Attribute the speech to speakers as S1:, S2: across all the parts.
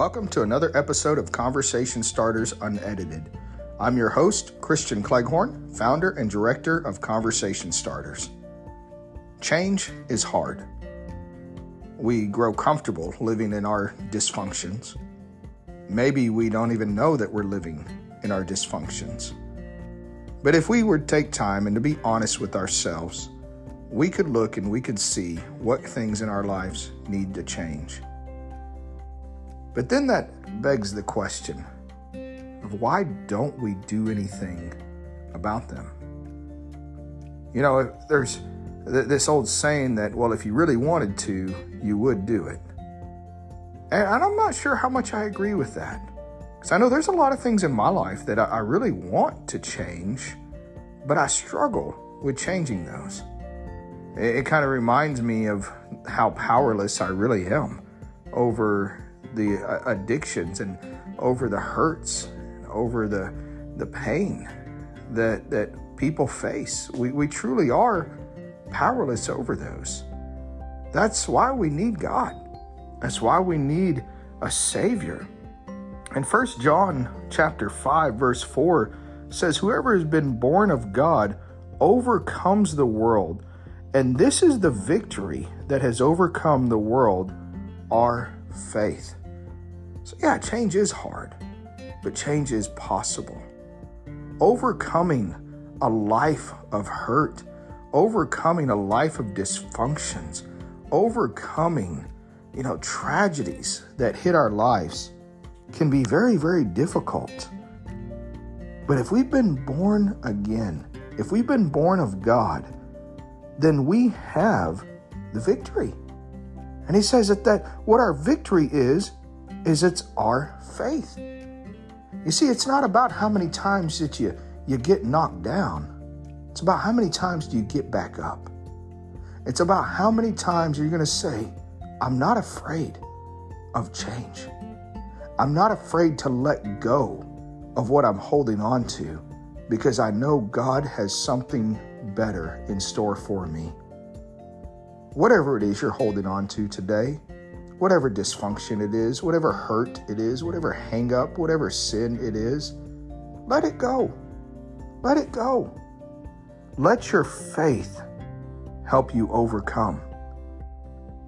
S1: Welcome to another episode of Conversation Starters Unedited. I'm your host, Christian Cleghorn, founder and director of Conversation Starters. Change is hard. We grow comfortable living in our dysfunctions. Maybe we don't even know that we're living in our dysfunctions. But if we would take time and to be honest with ourselves, we could look and we could see what things in our lives need to change. But then that begs the question of why don't we do anything about them? You know, there's this old saying that, well, if you really wanted to, you would do it. And I'm not sure how much I agree with that. Because I know there's a lot of things in my life that I really want to change, but I struggle with changing those. It, kind of reminds me of how powerless I really am over the uh, addictions and over the hurts, over the the pain that that people face. We we truly are powerless over those. That's why we need God. That's why we need a savior. And First John chapter 5 verse 4 says whoever has been born of God overcomes the world. And this is the victory that has overcome the world, our faith. So, yeah, change is hard, but change is possible. Overcoming a life of hurt, overcoming a life of dysfunctions, overcoming, you know, tragedies that hit our lives can be very, very difficult. But if we've been born again, if we've been born of God, then we have the victory. And he says that, that what our victory is, is it's our faith. You see, it's not about how many times that you, you get knocked down. It's about how many times do you get back up. It's about how many times you're going to say, I'm not afraid of change. I'm not afraid to let go of what I'm holding on to because I know God has something better in store for me. Whatever it is you're holding on to today, whatever dysfunction it is, whatever hurt it is, whatever hang up, whatever sin it is, let it go. Let it go. Let your faith help you overcome.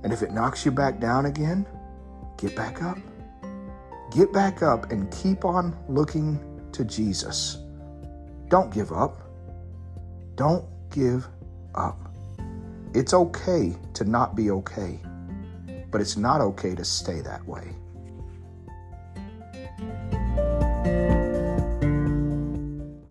S1: And if it knocks you back down again, get back up. Get back up and keep on looking to Jesus. Don't give up. Don't give up. It's okay to not be okay, but it's not okay to stay that way.